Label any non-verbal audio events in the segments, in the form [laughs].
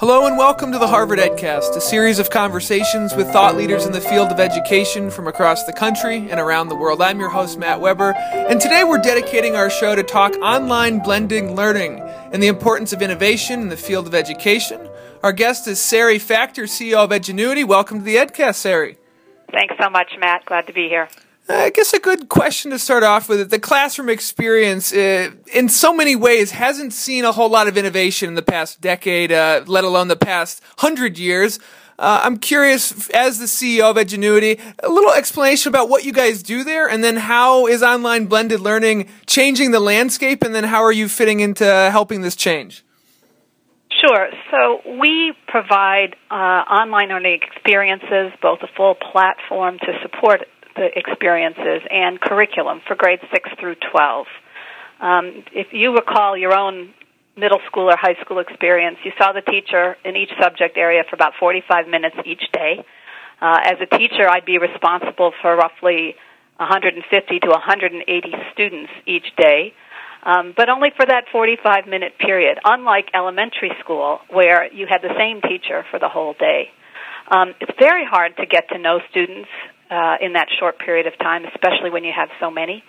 Hello and welcome to the Harvard EdCast, a series of conversations with thought leaders in the field of education from across the country and around the world. I'm your host, Matt Weber, and today we're dedicating our show to talk online blending learning and the importance of innovation in the field of education. Our guest is Sari Factor, CEO of Edgenuity. Welcome to the EdCast, Sari. Thanks so much, Matt. Glad to be here. I guess a good question to start off with. The classroom experience, uh, in so many ways, hasn't seen a whole lot of innovation in the past decade, uh, let alone the past hundred years. Uh, I'm curious, as the CEO of Edgenuity, a little explanation about what you guys do there, and then how is online blended learning changing the landscape, and then how are you fitting into helping this change? Sure. So we provide uh, online learning experiences, both a full platform to support the experiences and curriculum for grades 6 through 12. Um, if you recall your own middle school or high school experience, you saw the teacher in each subject area for about 45 minutes each day. Uh, as a teacher, I'd be responsible for roughly 150 to 180 students each day, um, but only for that 45 minute period, unlike elementary school where you had the same teacher for the whole day. Um, it's very hard to get to know students uh, in that short period of time, especially when you have so many.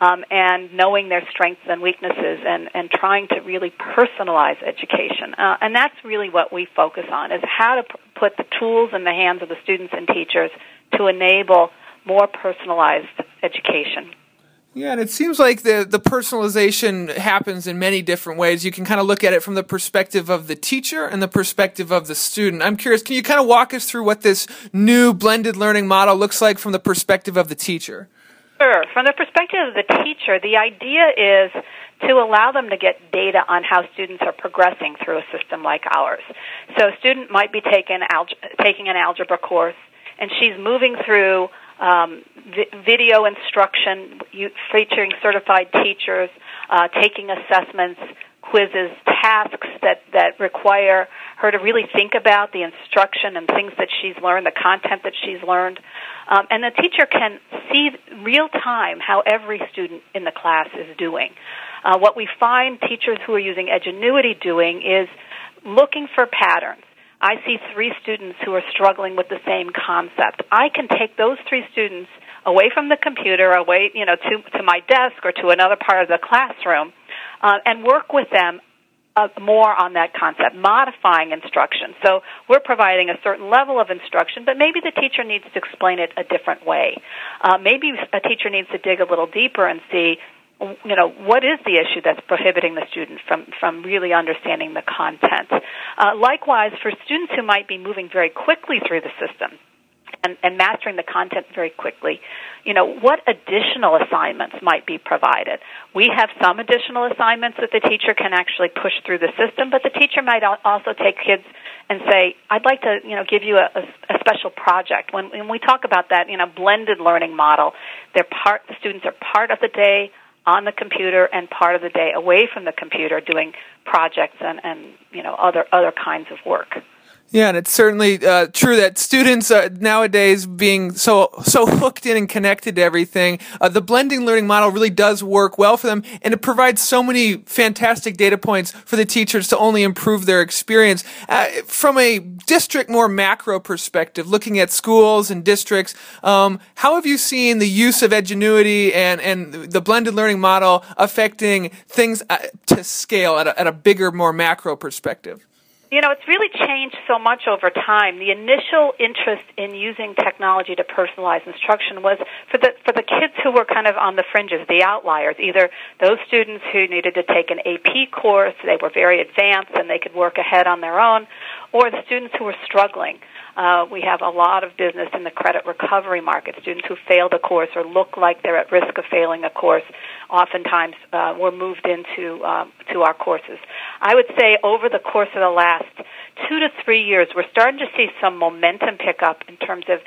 Um, and knowing their strengths and weaknesses and, and trying to really personalize education. Uh, and that's really what we focus on, is how to p- put the tools in the hands of the students and teachers to enable more personalized education. Yeah, and it seems like the, the personalization happens in many different ways. You can kind of look at it from the perspective of the teacher and the perspective of the student. I'm curious, can you kind of walk us through what this new blended learning model looks like from the perspective of the teacher? Sure. From the perspective of the teacher, the idea is to allow them to get data on how students are progressing through a system like ours. So a student might be taking, taking an algebra course, and she's moving through um, vi- video instruction featuring certified teachers, uh, taking assessments, quizzes, tasks that, that require her to really think about the instruction and things that she's learned, the content that she's learned. Um, and the teacher can see real time how every student in the class is doing. Uh, what we find teachers who are using Edgenuity doing is looking for patterns. I see three students who are struggling with the same concept. I can take those three students away from the computer, away, you know, to, to my desk or to another part of the classroom, uh, and work with them uh, more on that concept, modifying instruction. So we're providing a certain level of instruction, but maybe the teacher needs to explain it a different way. Uh, maybe a teacher needs to dig a little deeper and see you know, what is the issue that's prohibiting the student from, from really understanding the content? Uh, likewise, for students who might be moving very quickly through the system and, and mastering the content very quickly, you know, what additional assignments might be provided? We have some additional assignments that the teacher can actually push through the system, but the teacher might also take kids and say, I'd like to, you know, give you a, a, special project. When, when we talk about that, you know, blended learning model, they're part, the students are part of the day, on the computer and part of the day away from the computer doing projects and, and you know other other kinds of work. Yeah, and it's certainly uh, true that students uh, nowadays being so so hooked in and connected to everything, uh, the blending learning model really does work well for them, and it provides so many fantastic data points for the teachers to only improve their experience. Uh, from a district more macro perspective, looking at schools and districts, um, how have you seen the use of Edgenuity and and the blended learning model affecting things uh, to scale at a, at a bigger, more macro perspective? You know, it's really changed so much over time. The initial interest in using technology to personalize instruction was for the for the kids who were kind of on the fringes, the outliers, either those students who needed to take an AP course, they were very advanced and they could work ahead on their own, or the students who were struggling. Uh, we have a lot of business in the credit recovery market. Students who failed a course or look like they're at risk of failing a course, oftentimes uh, were moved into um, to our courses. I would say over the course of the last two to three years, we're starting to see some momentum pick up in terms of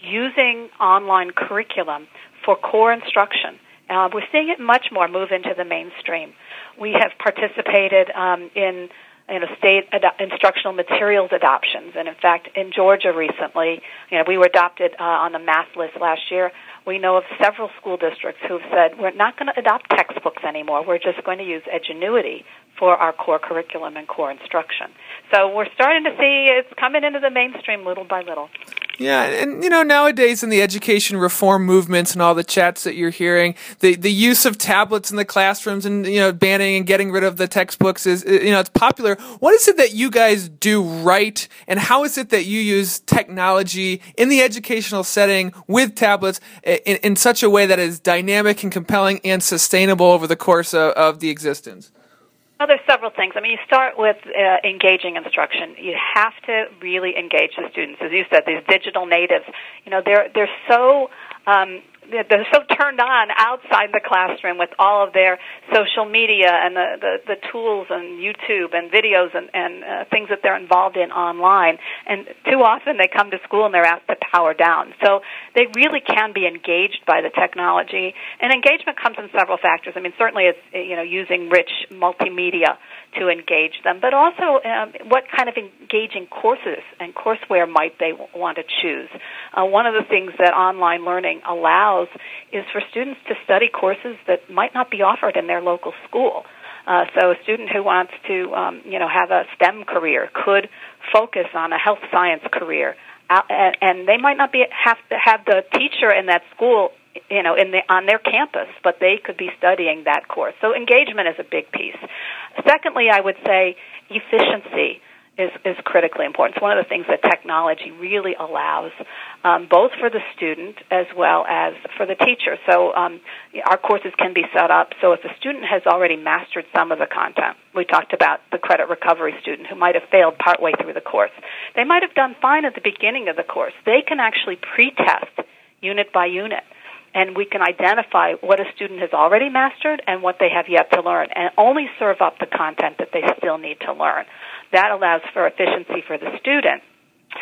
using online curriculum for core instruction. Uh, we're seeing it much more move into the mainstream. We have participated um, in you know, state ad- instructional materials adoptions. And in fact, in Georgia recently, you know, we were adopted uh, on the math list last year. We know of several school districts who've said we're not going to adopt textbooks anymore. We're just going to use Edgenuity for our core curriculum and core instruction. So we're starting to see it's coming into the mainstream little by little. Yeah, and you know nowadays in the education reform movements and all the chats that you're hearing, the the use of tablets in the classrooms and you know banning and getting rid of the textbooks is uh, you know it's popular. What is it that you guys do right, and how is it that you use technology in the educational setting with tablets uh, in, in such a way that is dynamic and compelling and sustainable over the course of, of the existence? Well, there's several things. I mean, you start with uh, engaging instruction. You have to really engage the students, as you said. These digital natives, you know, they're they're so um, they're so turned on outside the classroom with all of their social media and the, the, the tools and YouTube and videos and, and uh, things that they're involved in online. And too often they come to school and they're asked to power down. So they really can be engaged by the technology. And engagement comes in several factors. I mean, certainly it's, you know, using rich multimedia to engage them, but also um, what kind of engaging courses and courseware might they w- want to choose. Uh, one of the things that online learning allows is for students to study courses that might not be offered in their local school. Uh, so a student who wants to, um, you know, have a STEM career could focus on a health science career, uh, and, they might not be have to have the teacher in that school you know in the on their campus but they could be studying that course so engagement is a big piece secondly i would say efficiency is, is critically important. It's one of the things that technology really allows, um, both for the student as well as for the teacher. So um, our courses can be set up so if a student has already mastered some of the content, we talked about the credit recovery student who might have failed partway through the course. They might have done fine at the beginning of the course. They can actually pre-test unit by unit and we can identify what a student has already mastered and what they have yet to learn and only serve up the content that they still need to learn. That allows for efficiency for the student.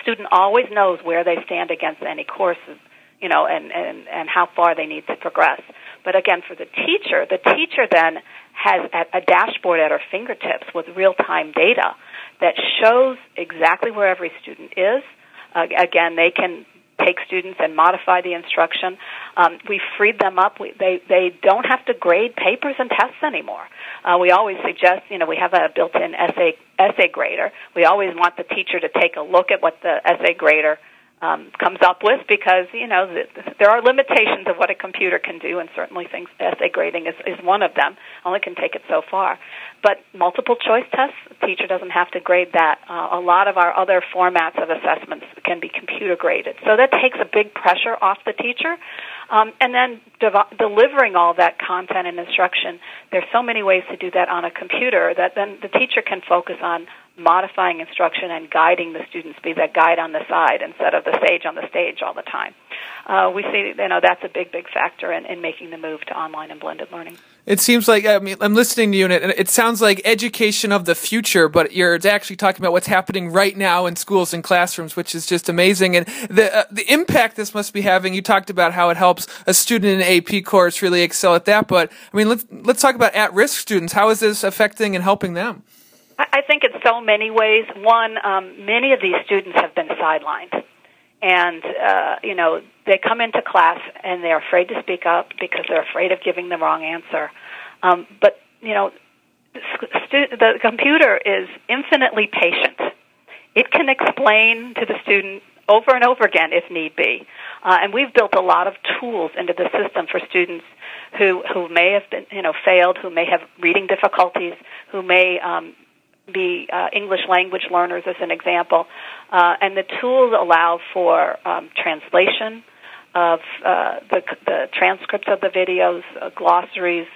Student always knows where they stand against any courses, you know, and, and, and how far they need to progress. But again, for the teacher, the teacher then has a dashboard at her fingertips with real-time data that shows exactly where every student is. Uh, again, they can take students and modify the instruction. Um, we freed them up. We, they they don't have to grade papers and tests anymore. Uh, we always suggest, you know, we have a built-in essay essay grader. We always want the teacher to take a look at what the essay grader um, comes up with because you know the, there are limitations of what a computer can do, and certainly things essay grading is, is one of them. Only can take it so far. But multiple choice tests, the teacher doesn't have to grade that. Uh, a lot of our other formats of assessments can be computer graded, so that takes a big pressure off the teacher. Um, and then dev- delivering all that content and instruction, there's so many ways to do that on a computer that then the teacher can focus on modifying instruction and guiding the students, be that guide on the side instead of the sage on the stage all the time. Uh, we see, you know, that's a big, big factor in, in making the move to online and blended learning. It seems like I mean I'm listening to you, and it sounds like education of the future, but you're actually talking about what's happening right now in schools and classrooms, which is just amazing. And the uh, the impact this must be having. You talked about how it helps a student in an AP course really excel at that, but I mean let's let's talk about at risk students. How is this affecting and helping them? I think in so many ways. One, um, many of these students have been sidelined, and uh, you know they come into class and they're afraid to speak up because they're afraid of giving the wrong answer. Um, but you know, stu- the computer is infinitely patient. It can explain to the student over and over again if need be. Uh, and we've built a lot of tools into the system for students who who may have been you know failed, who may have reading difficulties, who may um, be uh, English language learners, as an example. Uh, and the tools allow for um, translation of uh, the, the transcripts of the videos, uh, glossaries,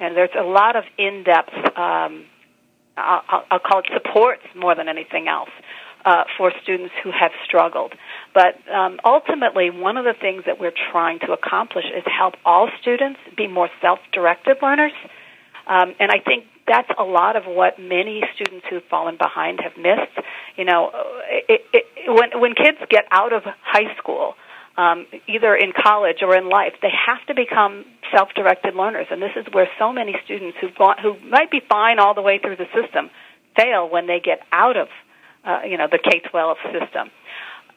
and there's a lot of in-depth, um, I'll, I'll call it supports more than anything else. Uh, for students who have struggled. But um, ultimately, one of the things that we're trying to accomplish is help all students be more self-directed learners. Um, and I think that's a lot of what many students who've fallen behind have missed. You know, it, it, when when kids get out of high school, um, either in college or in life, they have to become self-directed learners, and this is where so many students gone, who might be fine all the way through the system fail when they get out of, uh, you know, the K-12 system.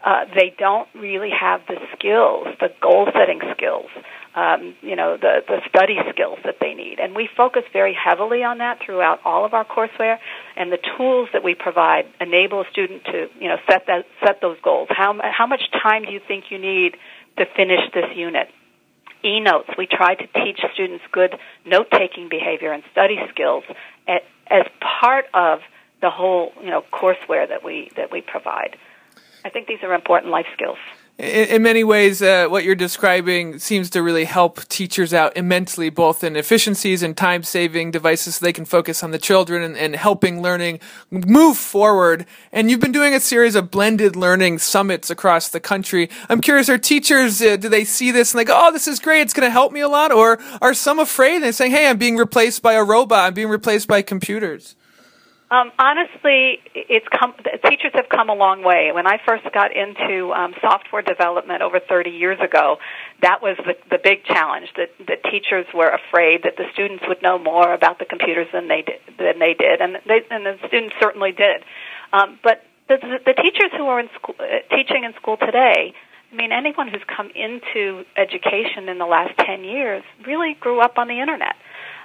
Uh, they don't really have the skills, the goal setting skills, um, you know, the, the study skills that they need. And we focus very heavily on that throughout all of our courseware. And the tools that we provide enable a student to, you know, set that set those goals. How how much time do you think you need to finish this unit? E-notes. We try to teach students good note-taking behavior and study skills at, as part of the whole, you know, courseware that we that we provide. I think these are important life skills in, in many ways, uh, what you're describing seems to really help teachers out immensely, both in efficiencies and time saving devices so they can focus on the children and, and, helping learning move forward. And you've been doing a series of blended learning summits across the country. I'm curious, are teachers, uh, do they see this and they go, oh, this is great, it's going to help me a lot? Or are some afraid and saying, hey, I'm being replaced by a robot, I'm being replaced by computers? Um, honestly, it's come, teachers have come a long way. When I first got into um, software development over 30 years ago, that was the, the big challenge. That, that teachers were afraid that the students would know more about the computers than they did, than they did, and they, and the students certainly did. Um, but the, the, the teachers who are in school, uh, teaching in school today, I mean, anyone who's come into education in the last 10 years really grew up on the internet.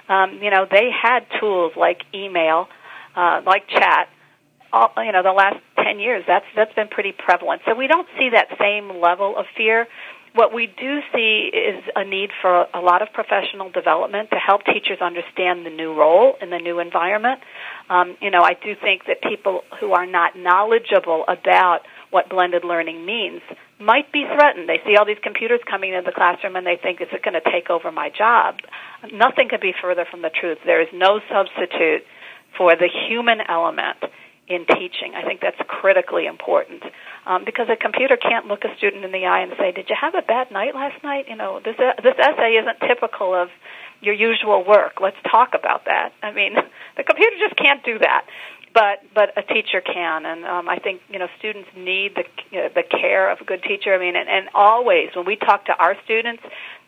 Um, you know, they had tools like email uh, like chat, all, you know, the last 10 years, that's, that's been pretty prevalent. So we don't see that same level of fear. What we do see is a need for a lot of professional development to help teachers understand the new role in the new environment. Um, you know, I do think that people who are not knowledgeable about what blended learning means might be threatened. They see all these computers coming into the classroom and they think, is it going to take over my job? Nothing could be further from the truth. There is no substitute for the human element in teaching. I think that's critically important um, because a computer can't look a student in the eye and say, "Did you have a bad night last night?" You know, this uh, this essay isn't typical of your usual work. Let's talk about that. I mean, [laughs] the computer just can't do that, but but a teacher can, and um, I think you know students need the you know, the care of a good teacher. I mean, and, and always when we talk to our students,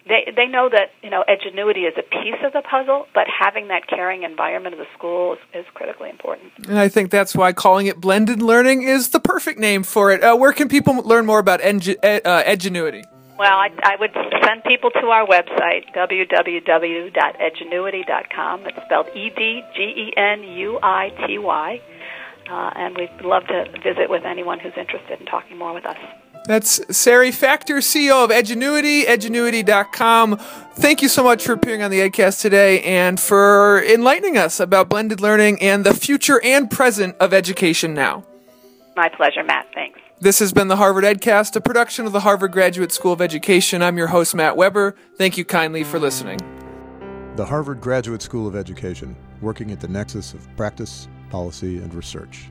they they know that you know edgenuity is a piece of the puzzle, but having that caring environment of the school is, is critically important. And I think that's why calling it blended learning is the perfect name for it. Uh, where can people learn more about uh, edgenuity? Well, I, I would send people to our website, www.edgenuity.com. It's spelled E D G E N U I T Y. Uh, and we'd love to visit with anyone who's interested in talking more with us. That's Sari Factor, CEO of Edgenuity, edgenuity.com. Thank you so much for appearing on the EdCast today and for enlightening us about blended learning and the future and present of education now. My pleasure, Matt. Thanks. This has been the Harvard EdCast, a production of the Harvard Graduate School of Education. I'm your host, Matt Weber. Thank you kindly for listening. The Harvard Graduate School of Education, working at the nexus of practice, policy, and research.